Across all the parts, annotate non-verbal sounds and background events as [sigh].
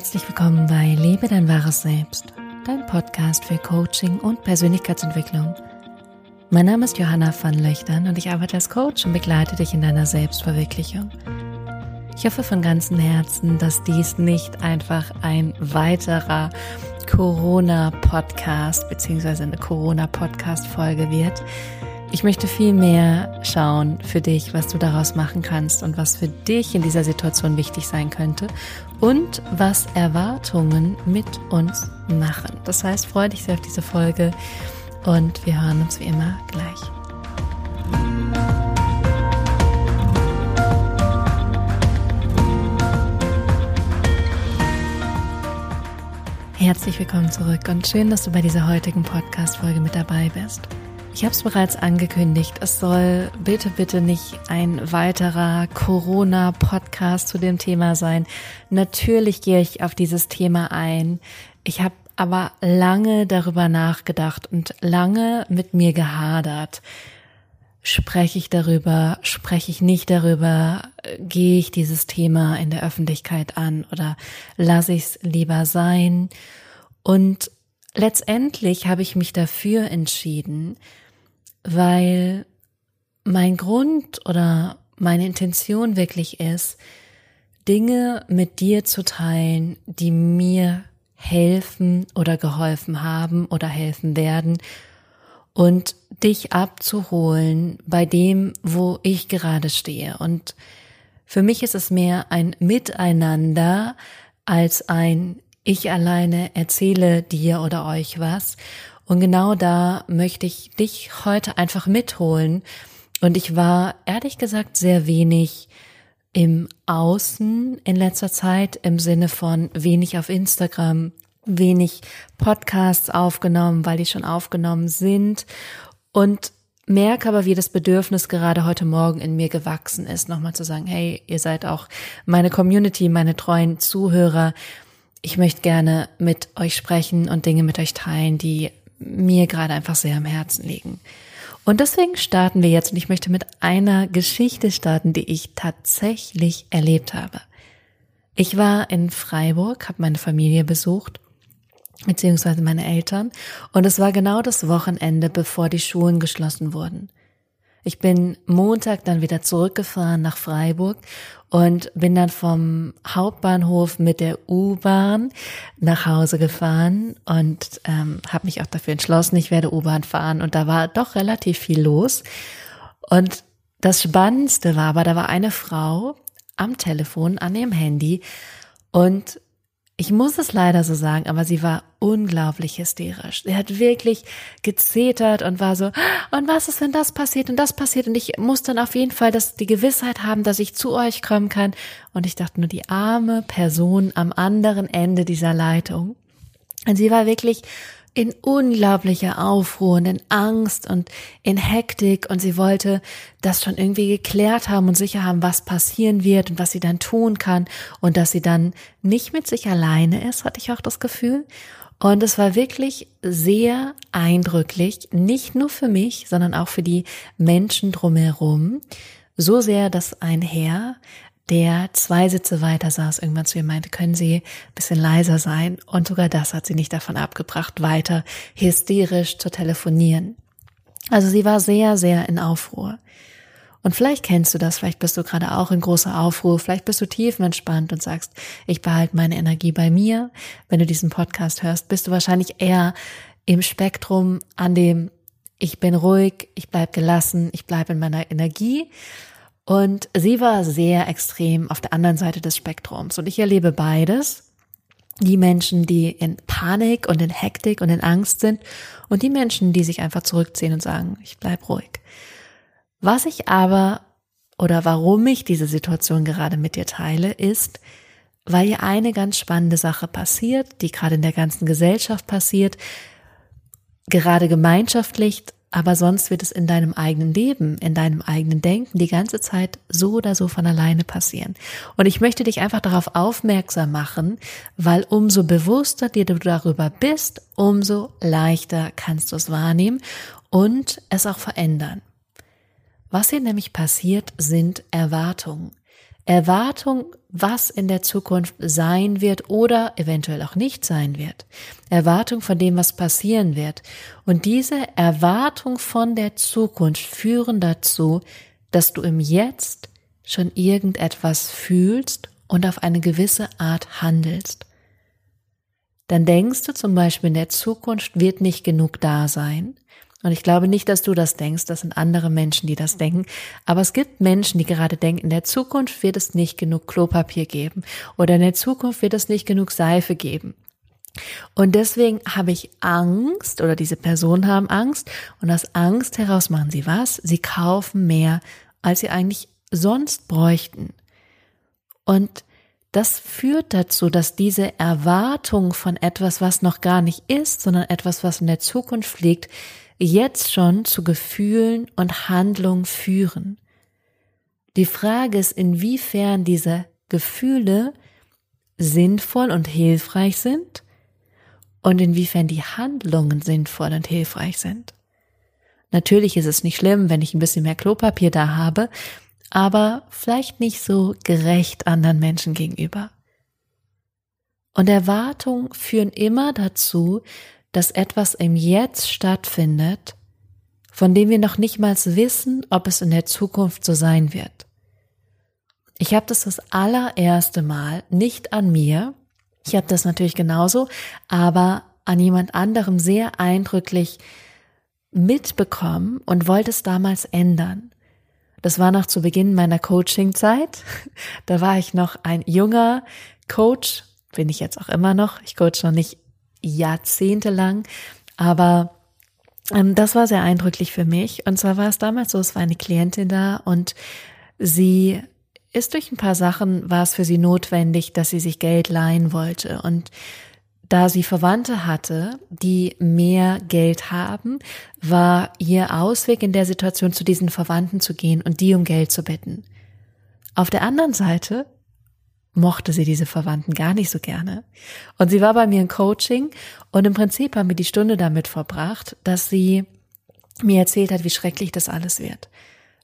Herzlich willkommen bei Lebe dein wahres Selbst, dein Podcast für Coaching und Persönlichkeitsentwicklung. Mein Name ist Johanna van Löchtern und ich arbeite als Coach und begleite dich in deiner Selbstverwirklichung. Ich hoffe von ganzem Herzen, dass dies nicht einfach ein weiterer Corona-Podcast bzw. eine Corona-Podcast-Folge wird, ich möchte viel mehr schauen für dich, was du daraus machen kannst und was für dich in dieser Situation wichtig sein könnte und was Erwartungen mit uns machen. Das heißt, freue dich sehr auf diese Folge und wir hören uns wie immer gleich. Herzlich willkommen zurück und schön, dass du bei dieser heutigen Podcast-Folge mit dabei bist. Ich habe es bereits angekündigt, es soll bitte, bitte nicht ein weiterer Corona-Podcast zu dem Thema sein. Natürlich gehe ich auf dieses Thema ein. Ich habe aber lange darüber nachgedacht und lange mit mir gehadert. Spreche ich darüber, spreche ich nicht darüber, gehe ich dieses Thema in der Öffentlichkeit an oder lasse ich es lieber sein? Und letztendlich habe ich mich dafür entschieden, weil mein Grund oder meine Intention wirklich ist, Dinge mit dir zu teilen, die mir helfen oder geholfen haben oder helfen werden und dich abzuholen bei dem, wo ich gerade stehe. Und für mich ist es mehr ein Miteinander als ein Ich alleine erzähle dir oder euch was. Und genau da möchte ich dich heute einfach mitholen. Und ich war ehrlich gesagt sehr wenig im Außen in letzter Zeit im Sinne von wenig auf Instagram, wenig Podcasts aufgenommen, weil die schon aufgenommen sind und merke aber, wie das Bedürfnis gerade heute Morgen in mir gewachsen ist, nochmal zu sagen, hey, ihr seid auch meine Community, meine treuen Zuhörer. Ich möchte gerne mit euch sprechen und Dinge mit euch teilen, die mir gerade einfach sehr am Herzen liegen. Und deswegen starten wir jetzt und ich möchte mit einer Geschichte starten, die ich tatsächlich erlebt habe. Ich war in Freiburg, habe meine Familie besucht, beziehungsweise meine Eltern, und es war genau das Wochenende, bevor die Schulen geschlossen wurden. Ich bin Montag dann wieder zurückgefahren nach Freiburg und bin dann vom Hauptbahnhof mit der U-Bahn nach Hause gefahren und ähm, habe mich auch dafür entschlossen, ich werde U-Bahn fahren und da war doch relativ viel los. Und das Spannendste war aber, da war eine Frau am Telefon, an ihrem Handy und ich muss es leider so sagen, aber sie war unglaublich hysterisch. Sie hat wirklich gezetert und war so, und was ist, wenn das passiert und das passiert? Und ich muss dann auf jeden Fall das, die Gewissheit haben, dass ich zu euch kommen kann. Und ich dachte nur, die arme Person am anderen Ende dieser Leitung. Und sie war wirklich in unglaublicher Aufruhr und in Angst und in Hektik und sie wollte das schon irgendwie geklärt haben und sicher haben, was passieren wird und was sie dann tun kann und dass sie dann nicht mit sich alleine ist, hatte ich auch das Gefühl. Und es war wirklich sehr eindrücklich, nicht nur für mich, sondern auch für die Menschen drumherum. So sehr, dass ein Herr der zwei Sitze weiter saß, irgendwann zu ihr meinte, können Sie ein bisschen leiser sein? Und sogar das hat sie nicht davon abgebracht, weiter hysterisch zu telefonieren. Also sie war sehr, sehr in Aufruhr. Und vielleicht kennst du das, vielleicht bist du gerade auch in großer Aufruhr, vielleicht bist du tiefenentspannt und sagst, ich behalte meine Energie bei mir. Wenn du diesen Podcast hörst, bist du wahrscheinlich eher im Spektrum an dem, ich bin ruhig, ich bleib gelassen, ich bleib in meiner Energie. Und sie war sehr extrem auf der anderen Seite des Spektrums. Und ich erlebe beides. Die Menschen, die in Panik und in Hektik und in Angst sind und die Menschen, die sich einfach zurückziehen und sagen, ich bleib ruhig. Was ich aber oder warum ich diese Situation gerade mit dir teile, ist, weil hier eine ganz spannende Sache passiert, die gerade in der ganzen Gesellschaft passiert, gerade gemeinschaftlich aber sonst wird es in deinem eigenen Leben, in deinem eigenen Denken die ganze Zeit so oder so von alleine passieren. Und ich möchte dich einfach darauf aufmerksam machen, weil umso bewusster dir du darüber bist, umso leichter kannst du es wahrnehmen und es auch verändern. Was hier nämlich passiert, sind Erwartungen. Erwartung, was in der Zukunft sein wird oder eventuell auch nicht sein wird. Erwartung von dem, was passieren wird. Und diese Erwartung von der Zukunft führen dazu, dass du im Jetzt schon irgendetwas fühlst und auf eine gewisse Art handelst. Dann denkst du zum Beispiel, in der Zukunft wird nicht genug da sein. Und ich glaube nicht, dass du das denkst, das sind andere Menschen, die das denken. Aber es gibt Menschen, die gerade denken, in der Zukunft wird es nicht genug Klopapier geben oder in der Zukunft wird es nicht genug Seife geben. Und deswegen habe ich Angst oder diese Personen haben Angst und aus Angst heraus machen sie was? Sie kaufen mehr, als sie eigentlich sonst bräuchten. Und das führt dazu, dass diese Erwartung von etwas, was noch gar nicht ist, sondern etwas, was in der Zukunft liegt, jetzt schon zu Gefühlen und Handlungen führen. Die Frage ist, inwiefern diese Gefühle sinnvoll und hilfreich sind und inwiefern die Handlungen sinnvoll und hilfreich sind. Natürlich ist es nicht schlimm, wenn ich ein bisschen mehr Klopapier da habe, aber vielleicht nicht so gerecht anderen Menschen gegenüber. Und Erwartungen führen immer dazu, dass etwas im Jetzt stattfindet, von dem wir noch nicht mal wissen, ob es in der Zukunft so sein wird. Ich habe das das allererste Mal nicht an mir, ich habe das natürlich genauso, aber an jemand anderem sehr eindrücklich mitbekommen und wollte es damals ändern. Das war noch zu Beginn meiner Coaching-Zeit. Da war ich noch ein junger Coach, bin ich jetzt auch immer noch. Ich coach noch nicht jahrzehntelang. Aber ähm, das war sehr eindrücklich für mich. Und zwar war es damals so, es war eine Klientin da und sie ist durch ein paar Sachen, war es für sie notwendig, dass sie sich Geld leihen wollte. Und da sie Verwandte hatte, die mehr Geld haben, war ihr Ausweg in der Situation, zu diesen Verwandten zu gehen und die um Geld zu bitten. Auf der anderen Seite mochte sie diese Verwandten gar nicht so gerne. Und sie war bei mir im Coaching und im Prinzip haben wir die Stunde damit verbracht, dass sie mir erzählt hat, wie schrecklich das alles wird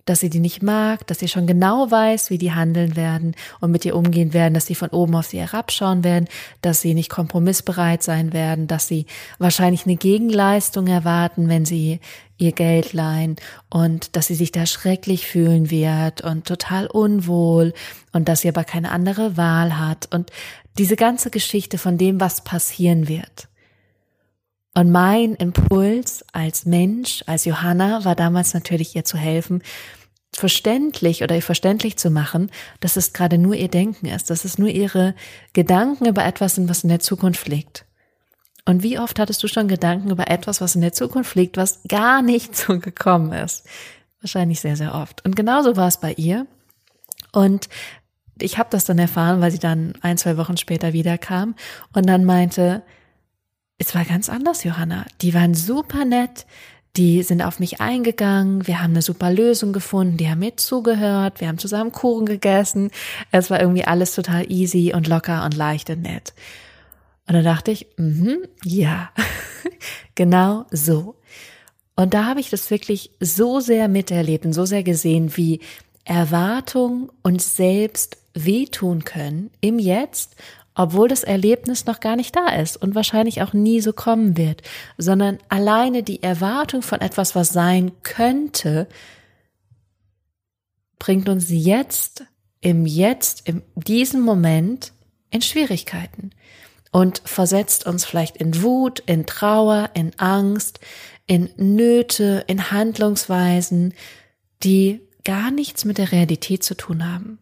dass sie die nicht mag, dass sie schon genau weiß, wie die handeln werden und mit ihr umgehen werden, dass sie von oben auf sie herabschauen werden, dass sie nicht kompromissbereit sein werden, dass sie wahrscheinlich eine Gegenleistung erwarten, wenn sie ihr Geld leihen und dass sie sich da schrecklich fühlen wird und total unwohl und dass sie aber keine andere Wahl hat und diese ganze Geschichte von dem, was passieren wird. Und mein Impuls als Mensch, als Johanna, war damals natürlich ihr zu helfen, verständlich oder ihr verständlich zu machen, dass es gerade nur ihr Denken ist, dass es nur ihre Gedanken über etwas sind, was in der Zukunft liegt. Und wie oft hattest du schon Gedanken über etwas, was in der Zukunft liegt, was gar nicht [laughs] so gekommen ist? Wahrscheinlich sehr, sehr oft. Und genauso war es bei ihr. Und ich habe das dann erfahren, weil sie dann ein, zwei Wochen später wiederkam und dann meinte, es war ganz anders, Johanna. Die waren super nett. Die sind auf mich eingegangen. Wir haben eine super Lösung gefunden. Die haben mir zugehört. Wir haben zusammen Kuchen gegessen. Es war irgendwie alles total easy und locker und leicht und nett. Und dann dachte ich, mhm, ja, [laughs] genau so. Und da habe ich das wirklich so sehr miterlebt und so sehr gesehen, wie Erwartung uns selbst wehtun können im Jetzt obwohl das Erlebnis noch gar nicht da ist und wahrscheinlich auch nie so kommen wird, sondern alleine die Erwartung von etwas, was sein könnte, bringt uns jetzt, im Jetzt, in diesem Moment in Schwierigkeiten und versetzt uns vielleicht in Wut, in Trauer, in Angst, in Nöte, in Handlungsweisen, die gar nichts mit der Realität zu tun haben.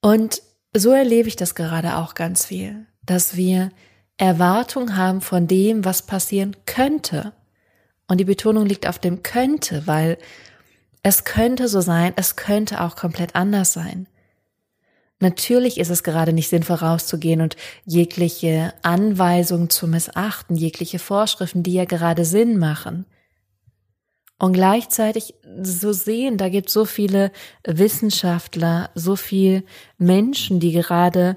Und so erlebe ich das gerade auch ganz viel, dass wir Erwartung haben von dem, was passieren könnte. Und die Betonung liegt auf dem könnte, weil es könnte so sein, es könnte auch komplett anders sein. Natürlich ist es gerade nicht sinnvoll rauszugehen und jegliche Anweisungen zu missachten, jegliche Vorschriften, die ja gerade Sinn machen und gleichzeitig so sehen, da gibt so viele Wissenschaftler, so viel Menschen, die gerade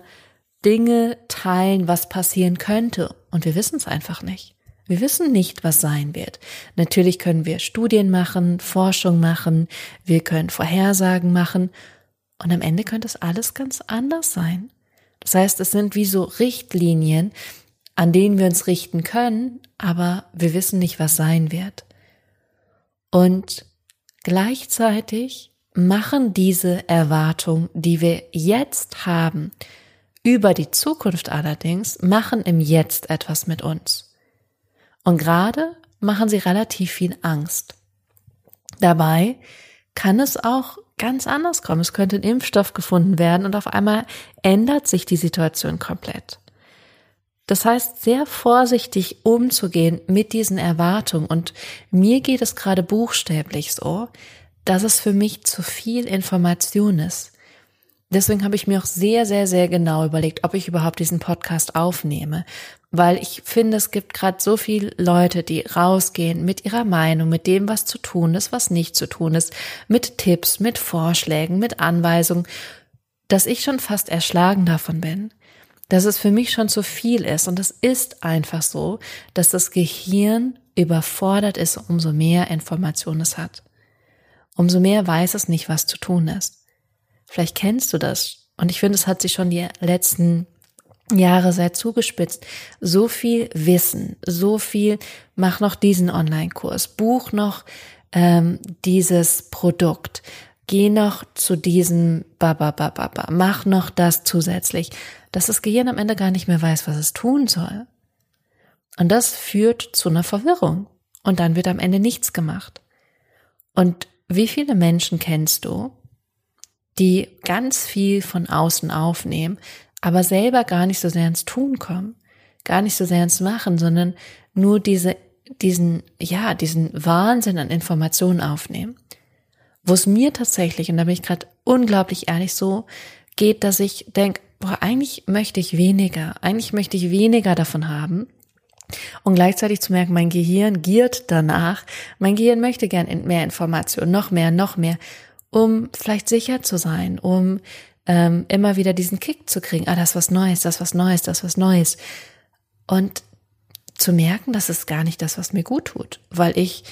Dinge teilen, was passieren könnte. Und wir wissen es einfach nicht. Wir wissen nicht, was sein wird. Natürlich können wir Studien machen, Forschung machen, wir können Vorhersagen machen. Und am Ende könnte es alles ganz anders sein. Das heißt, es sind wie so Richtlinien, an denen wir uns richten können, aber wir wissen nicht, was sein wird. Und gleichzeitig machen diese Erwartungen, die wir jetzt haben, über die Zukunft allerdings, machen im Jetzt etwas mit uns. Und gerade machen sie relativ viel Angst. Dabei kann es auch ganz anders kommen. Es könnte ein Impfstoff gefunden werden und auf einmal ändert sich die Situation komplett. Das heißt, sehr vorsichtig umzugehen mit diesen Erwartungen. Und mir geht es gerade buchstäblich so, dass es für mich zu viel Information ist. Deswegen habe ich mir auch sehr, sehr, sehr genau überlegt, ob ich überhaupt diesen Podcast aufnehme, weil ich finde, es gibt gerade so viele Leute, die rausgehen mit ihrer Meinung, mit dem, was zu tun ist, was nicht zu tun ist, mit Tipps, mit Vorschlägen, mit Anweisungen, dass ich schon fast erschlagen davon bin, dass es für mich schon zu viel ist. Und es ist einfach so, dass das Gehirn überfordert ist, umso mehr Information es hat. Umso mehr weiß es nicht, was zu tun ist. Vielleicht kennst du das. Und ich finde, es hat sich schon die letzten Jahre sehr zugespitzt. So viel Wissen, so viel, mach noch diesen Online-Kurs, buch noch ähm, dieses Produkt, geh noch zu diesem Bababababa, mach noch das zusätzlich, dass das Gehirn am Ende gar nicht mehr weiß, was es tun soll. Und das führt zu einer Verwirrung. Und dann wird am Ende nichts gemacht. Und wie viele Menschen kennst du, die ganz viel von außen aufnehmen, aber selber gar nicht so sehr ins Tun kommen, gar nicht so sehr ins Machen, sondern nur diese, diesen, ja, diesen Wahnsinn an Informationen aufnehmen. Wo es mir tatsächlich, und da bin ich gerade unglaublich ehrlich so, geht, dass ich denke, boah, eigentlich möchte ich weniger, eigentlich möchte ich weniger davon haben. Und gleichzeitig zu merken, mein Gehirn giert danach, mein Gehirn möchte gern mehr Informationen, noch mehr, noch mehr, um vielleicht sicher zu sein, um ähm, immer wieder diesen Kick zu kriegen, ah, das ist was Neues, das ist was Neues, das ist was Neues. Und zu merken, das ist gar nicht das, was mir gut tut, weil ich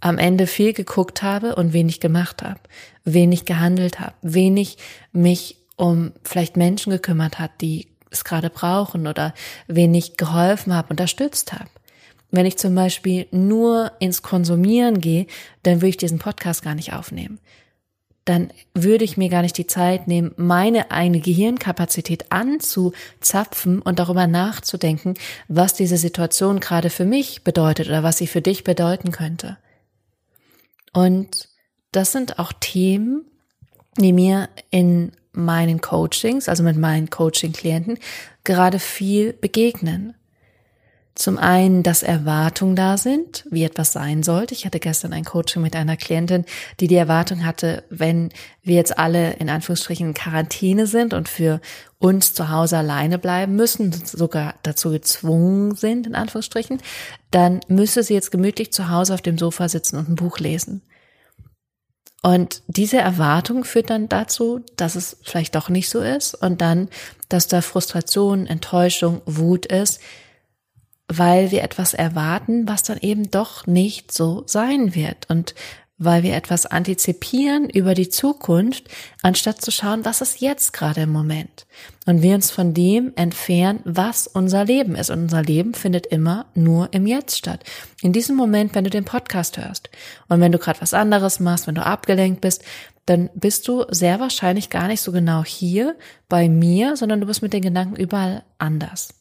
am Ende viel geguckt habe und wenig gemacht habe, wenig gehandelt habe, wenig mich um vielleicht Menschen gekümmert hat, die es gerade brauchen oder wenig geholfen habe, unterstützt habe. Wenn ich zum Beispiel nur ins Konsumieren gehe, dann würde ich diesen Podcast gar nicht aufnehmen dann würde ich mir gar nicht die Zeit nehmen, meine eigene Gehirnkapazität anzuzapfen und darüber nachzudenken, was diese Situation gerade für mich bedeutet oder was sie für dich bedeuten könnte. Und das sind auch Themen, die mir in meinen Coachings, also mit meinen Coaching-Klienten, gerade viel begegnen. Zum einen, dass Erwartungen da sind, wie etwas sein sollte. Ich hatte gestern ein Coaching mit einer Klientin, die die Erwartung hatte, wenn wir jetzt alle in Anführungsstrichen in Quarantäne sind und für uns zu Hause alleine bleiben müssen, sogar dazu gezwungen sind, in Anführungsstrichen, dann müsse sie jetzt gemütlich zu Hause auf dem Sofa sitzen und ein Buch lesen. Und diese Erwartung führt dann dazu, dass es vielleicht doch nicht so ist und dann, dass da Frustration, Enttäuschung, Wut ist, weil wir etwas erwarten, was dann eben doch nicht so sein wird. Und weil wir etwas antizipieren über die Zukunft, anstatt zu schauen, was ist jetzt gerade im Moment. Und wir uns von dem entfernen, was unser Leben ist. Und unser Leben findet immer nur im Jetzt statt. In diesem Moment, wenn du den Podcast hörst. Und wenn du gerade was anderes machst, wenn du abgelenkt bist, dann bist du sehr wahrscheinlich gar nicht so genau hier bei mir, sondern du bist mit den Gedanken überall anders.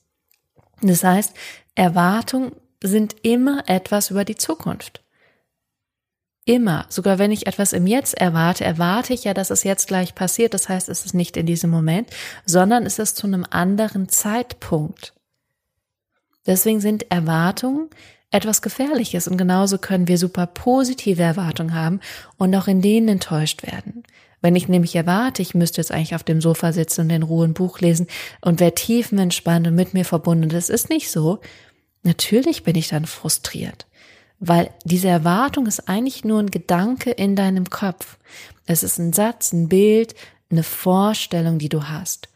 Das heißt, Erwartungen sind immer etwas über die Zukunft. Immer. Sogar wenn ich etwas im Jetzt erwarte, erwarte ich ja, dass es jetzt gleich passiert. Das heißt, es ist nicht in diesem Moment, sondern es ist zu einem anderen Zeitpunkt. Deswegen sind Erwartungen etwas Gefährliches und genauso können wir super positive Erwartungen haben und auch in denen enttäuscht werden. Wenn ich nämlich erwarte, ich müsste jetzt eigentlich auf dem Sofa sitzen und in Ruhe ein Buch lesen und wäre tiefenentspannt und mit mir verbunden, das ist nicht so, Natürlich bin ich dann frustriert, weil diese Erwartung ist eigentlich nur ein Gedanke in deinem Kopf. Es ist ein Satz, ein Bild, eine Vorstellung, die du hast.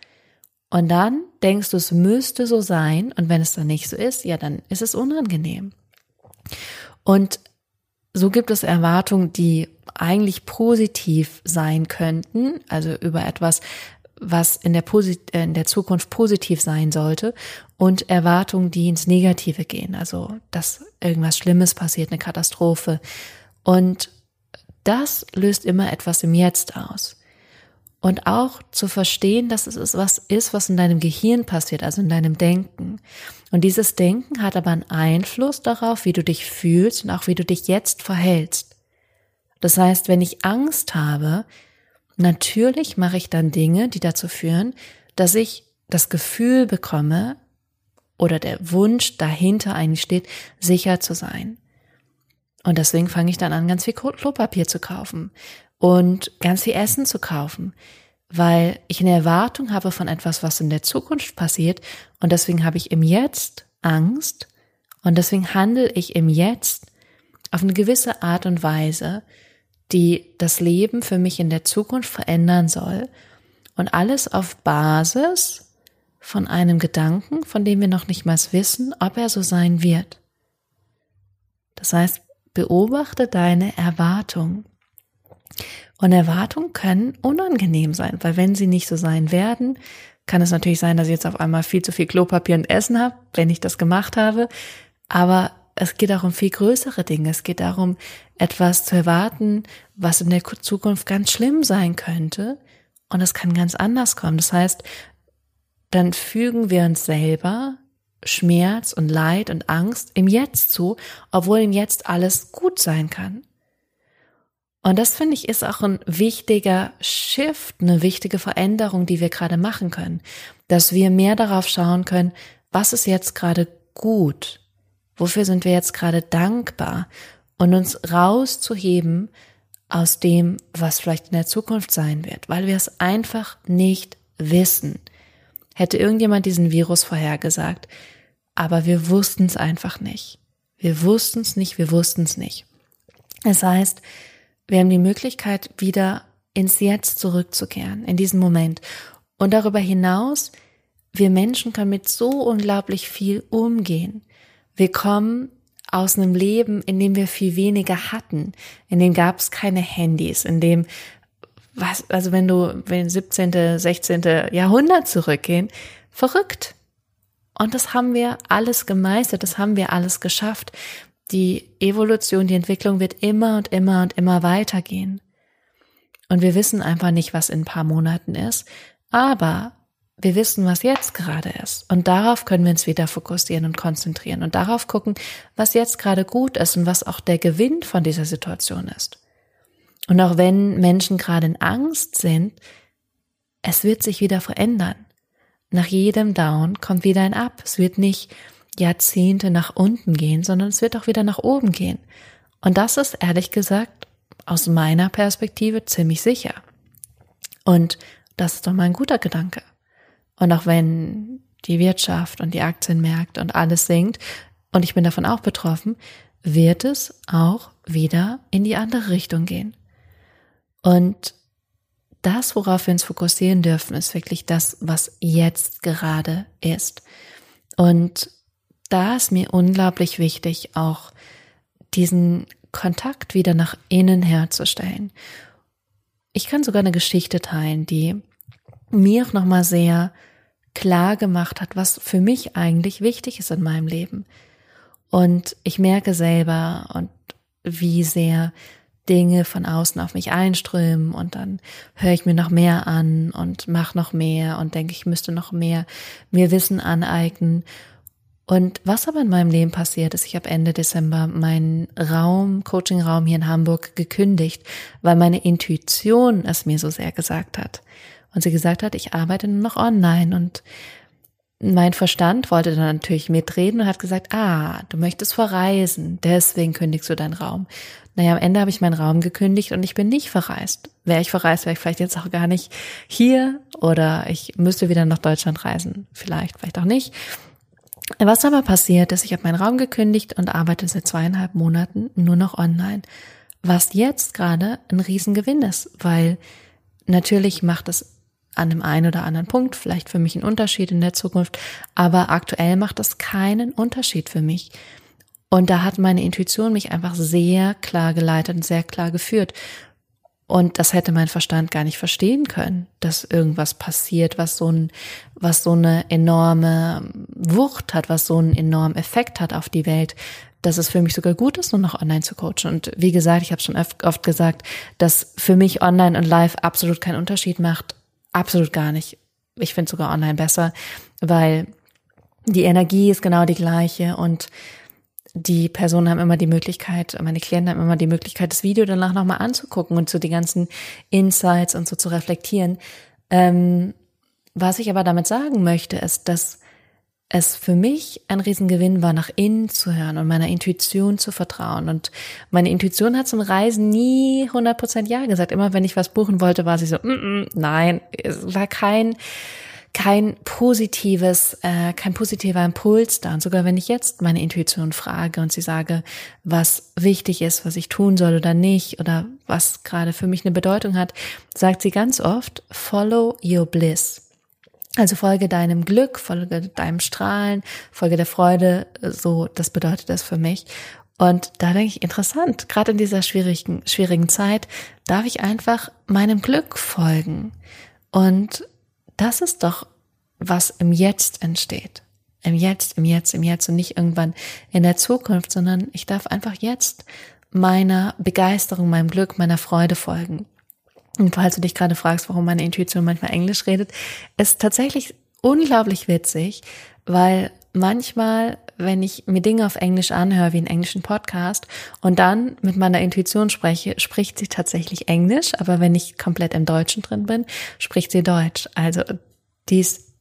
Und dann denkst du, es müsste so sein. Und wenn es dann nicht so ist, ja, dann ist es unangenehm. Und so gibt es Erwartungen, die eigentlich positiv sein könnten, also über etwas, was in der, Posit äh, in der Zukunft positiv sein sollte und Erwartungen, die ins Negative gehen, also dass irgendwas Schlimmes passiert, eine Katastrophe. Und das löst immer etwas im Jetzt aus. Und auch zu verstehen, dass es was ist, was in deinem Gehirn passiert, also in deinem Denken. Und dieses Denken hat aber einen Einfluss darauf, wie du dich fühlst und auch wie du dich jetzt verhältst. Das heißt, wenn ich Angst habe, natürlich mache ich dann Dinge, die dazu führen, dass ich das Gefühl bekomme oder der Wunsch dahinter eigentlich steht, sicher zu sein. Und deswegen fange ich dann an, ganz viel Klopapier zu kaufen und ganz viel Essen zu kaufen, weil ich eine Erwartung habe von etwas, was in der Zukunft passiert und deswegen habe ich im Jetzt Angst und deswegen handle ich im Jetzt auf eine gewisse Art und Weise, die das Leben für mich in der Zukunft verändern soll und alles auf Basis von einem Gedanken, von dem wir noch nicht mal wissen, ob er so sein wird. Das heißt, beobachte deine Erwartung. Und Erwartungen können unangenehm sein, weil wenn sie nicht so sein werden, kann es natürlich sein, dass ich jetzt auf einmal viel zu viel Klopapier und Essen habe, wenn ich das gemacht habe. Aber es geht auch um viel größere Dinge. Es geht darum, etwas zu erwarten, was in der Zukunft ganz schlimm sein könnte. Und es kann ganz anders kommen. Das heißt, dann fügen wir uns selber Schmerz und Leid und Angst im Jetzt zu, obwohl im Jetzt alles gut sein kann. Und das finde ich ist auch ein wichtiger Shift, eine wichtige Veränderung, die wir gerade machen können, dass wir mehr darauf schauen können, was ist jetzt gerade gut, wofür sind wir jetzt gerade dankbar und uns rauszuheben aus dem, was vielleicht in der Zukunft sein wird, weil wir es einfach nicht wissen. Hätte irgendjemand diesen Virus vorhergesagt, aber wir wussten es einfach nicht. Wir wussten es nicht, wir wussten es nicht. Das heißt, wir haben die Möglichkeit, wieder ins Jetzt zurückzukehren, in diesen Moment. Und darüber hinaus, wir Menschen können mit so unglaublich viel umgehen. Wir kommen aus einem Leben, in dem wir viel weniger hatten, in dem gab es keine Handys, in dem was, also wenn du, wenn 17., 16. Jahrhundert zurückgehen, verrückt. Und das haben wir alles gemeistert, das haben wir alles geschafft. Die Evolution, die Entwicklung wird immer und immer und immer weitergehen. Und wir wissen einfach nicht, was in ein paar Monaten ist, aber wir wissen, was jetzt gerade ist. Und darauf können wir uns wieder fokussieren und konzentrieren und darauf gucken, was jetzt gerade gut ist und was auch der Gewinn von dieser Situation ist. Und auch wenn Menschen gerade in Angst sind, es wird sich wieder verändern. Nach jedem Down kommt wieder ein Up. Es wird nicht Jahrzehnte nach unten gehen, sondern es wird auch wieder nach oben gehen. Und das ist ehrlich gesagt aus meiner Perspektive ziemlich sicher. Und das ist doch mal ein guter Gedanke. Und auch wenn die Wirtschaft und die Aktienmärkte und alles sinkt, und ich bin davon auch betroffen, wird es auch wieder in die andere Richtung gehen. Und das, worauf wir uns fokussieren dürfen, ist wirklich das, was jetzt gerade ist. Und da ist mir unglaublich wichtig, auch diesen Kontakt wieder nach innen herzustellen. Ich kann sogar eine Geschichte teilen, die mir auch nochmal sehr klar gemacht hat, was für mich eigentlich wichtig ist in meinem Leben. Und ich merke selber und wie sehr Dinge von außen auf mich einströmen und dann höre ich mir noch mehr an und mache noch mehr und denke, ich müsste noch mehr mir Wissen aneignen. Und was aber in meinem Leben passiert ist, ich habe Ende Dezember meinen Raum, Coaching-Raum hier in Hamburg gekündigt, weil meine Intuition es mir so sehr gesagt hat. Und sie gesagt hat, ich arbeite nur noch online und mein Verstand wollte dann natürlich mitreden und hat gesagt, ah, du möchtest verreisen, deswegen kündigst du deinen Raum. Naja, am Ende habe ich meinen Raum gekündigt und ich bin nicht verreist. Wäre ich verreist, wäre ich vielleicht jetzt auch gar nicht hier oder ich müsste wieder nach Deutschland reisen. Vielleicht, vielleicht auch nicht. Was aber passiert ist, ich habe meinen Raum gekündigt und arbeite seit zweieinhalb Monaten nur noch online. Was jetzt gerade ein Riesengewinn ist, weil natürlich macht es an dem einen oder anderen Punkt vielleicht für mich einen Unterschied in der Zukunft, aber aktuell macht das keinen Unterschied für mich. Und da hat meine Intuition mich einfach sehr klar geleitet und sehr klar geführt. Und das hätte mein Verstand gar nicht verstehen können, dass irgendwas passiert, was so ein, was so eine enorme Wucht hat, was so einen enormen Effekt hat auf die Welt, dass es für mich sogar gut ist, nur noch online zu coachen. Und wie gesagt, ich habe schon oft gesagt, dass für mich online und live absolut keinen Unterschied macht. Absolut gar nicht. Ich finde sogar online besser, weil die Energie ist genau die gleiche und die Personen haben immer die Möglichkeit, meine Klienten haben immer die Möglichkeit, das Video danach nochmal anzugucken und so die ganzen Insights und so zu reflektieren. Ähm, was ich aber damit sagen möchte, ist, dass es für mich ein Riesengewinn war, nach innen zu hören und meiner Intuition zu vertrauen. Und meine Intuition hat zum Reisen nie 100% Ja gesagt. Immer wenn ich was buchen wollte, war sie so, mm -mm, nein, es war kein, kein positives, äh, kein positiver Impuls da. Und sogar wenn ich jetzt meine Intuition frage und sie sage, was wichtig ist, was ich tun soll oder nicht, oder was gerade für mich eine Bedeutung hat, sagt sie ganz oft, follow your bliss. Also folge deinem Glück, folge deinem Strahlen, folge der Freude, so, das bedeutet das für mich. Und da denke ich, interessant, gerade in dieser schwierigen, schwierigen Zeit darf ich einfach meinem Glück folgen. Und das ist doch, was im Jetzt entsteht. Im Jetzt, im Jetzt, im Jetzt und nicht irgendwann in der Zukunft, sondern ich darf einfach jetzt meiner Begeisterung, meinem Glück, meiner Freude folgen. Und falls du dich gerade fragst, warum meine Intuition manchmal Englisch redet, ist tatsächlich unglaublich witzig, weil manchmal, wenn ich mir Dinge auf Englisch anhöre, wie einen englischen Podcast, und dann mit meiner Intuition spreche, spricht sie tatsächlich Englisch, aber wenn ich komplett im Deutschen drin bin, spricht sie Deutsch. Also die ist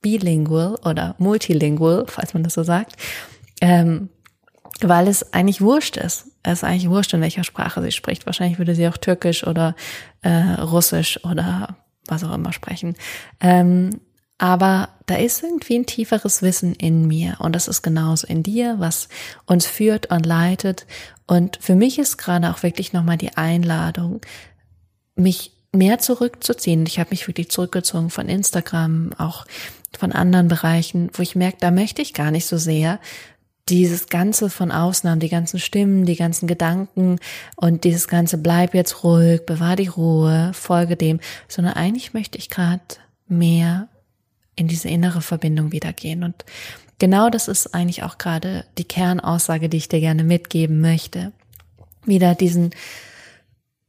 bilingual oder multilingual, falls man das so sagt. Ähm, weil es eigentlich wurscht ist. Ist eigentlich wurscht, in welcher Sprache sie spricht. Wahrscheinlich würde sie auch Türkisch oder äh, Russisch oder was auch immer sprechen. Ähm, aber da ist irgendwie ein tieferes Wissen in mir und das ist genauso in dir, was uns führt und leitet. Und für mich ist gerade auch wirklich nochmal die Einladung, mich mehr zurückzuziehen. Ich habe mich wirklich zurückgezogen von Instagram, auch von anderen Bereichen, wo ich merke, da möchte ich gar nicht so sehr dieses Ganze von außen haben, die ganzen Stimmen, die ganzen Gedanken und dieses Ganze, bleib jetzt ruhig, bewahr die Ruhe, folge dem, sondern eigentlich möchte ich gerade mehr in diese innere Verbindung wieder gehen. Und genau das ist eigentlich auch gerade die Kernaussage, die ich dir gerne mitgeben möchte. Wieder diesen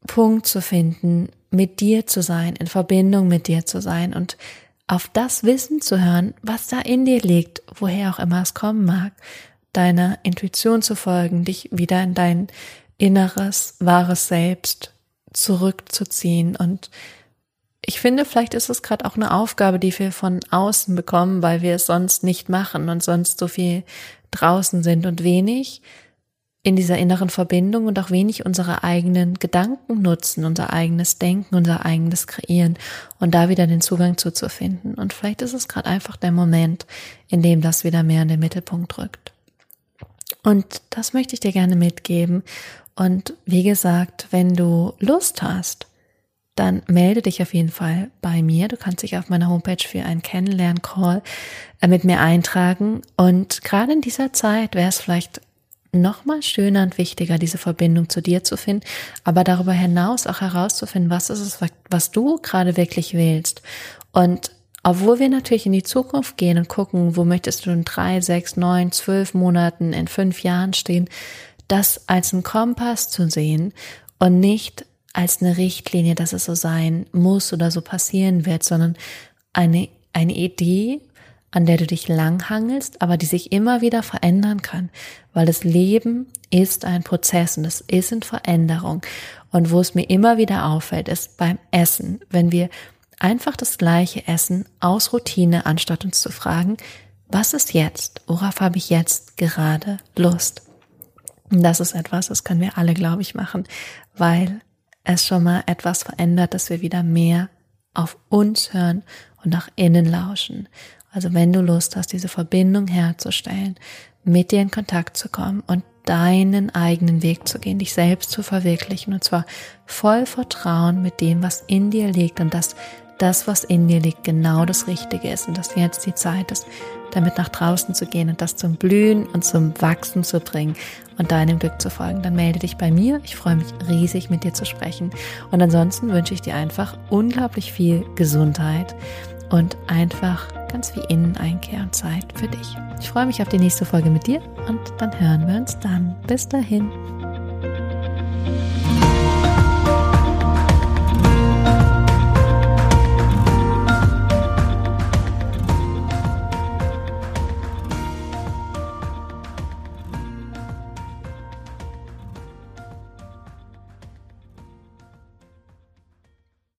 Punkt zu finden, mit dir zu sein, in Verbindung mit dir zu sein und auf das Wissen zu hören, was da in dir liegt, woher auch immer es kommen mag deiner Intuition zu folgen, dich wieder in dein inneres, wahres Selbst zurückzuziehen. Und ich finde, vielleicht ist es gerade auch eine Aufgabe, die wir von außen bekommen, weil wir es sonst nicht machen und sonst so viel draußen sind und wenig in dieser inneren Verbindung und auch wenig unsere eigenen Gedanken nutzen, unser eigenes Denken, unser eigenes Kreieren und da wieder den Zugang zuzufinden. Und vielleicht ist es gerade einfach der Moment, in dem das wieder mehr in den Mittelpunkt rückt. Und das möchte ich dir gerne mitgeben. Und wie gesagt, wenn du Lust hast, dann melde dich auf jeden Fall bei mir. Du kannst dich auf meiner Homepage für einen Kennenlern-Call äh, mit mir eintragen. Und gerade in dieser Zeit wäre es vielleicht noch mal schöner und wichtiger, diese Verbindung zu dir zu finden, aber darüber hinaus auch herauszufinden, was ist es, was du gerade wirklich willst. Und obwohl wir natürlich in die Zukunft gehen und gucken, wo möchtest du in drei, sechs, neun, zwölf Monaten, in fünf Jahren stehen, das als ein Kompass zu sehen und nicht als eine Richtlinie, dass es so sein muss oder so passieren wird, sondern eine, eine Idee, an der du dich langhangelst, aber die sich immer wieder verändern kann, weil das Leben ist ein Prozess und es ist in Veränderung. Und wo es mir immer wieder auffällt, ist beim Essen, wenn wir einfach das gleiche essen aus Routine, anstatt uns zu fragen, was ist jetzt? Worauf habe ich jetzt gerade Lust? Und das ist etwas, das können wir alle, glaube ich, machen, weil es schon mal etwas verändert, dass wir wieder mehr auf uns hören und nach innen lauschen. Also wenn du Lust hast, diese Verbindung herzustellen, mit dir in Kontakt zu kommen und deinen eigenen Weg zu gehen, dich selbst zu verwirklichen und zwar voll Vertrauen mit dem, was in dir liegt und das das, was in dir liegt, genau das Richtige ist und dass jetzt die Zeit ist, damit nach draußen zu gehen und das zum Blühen und zum Wachsen zu bringen und deinem Glück zu folgen, dann melde dich bei mir. Ich freue mich riesig, mit dir zu sprechen. Und ansonsten wünsche ich dir einfach unglaublich viel Gesundheit und einfach ganz wie innen einkehren Zeit für dich. Ich freue mich auf die nächste Folge mit dir und dann hören wir uns dann. Bis dahin.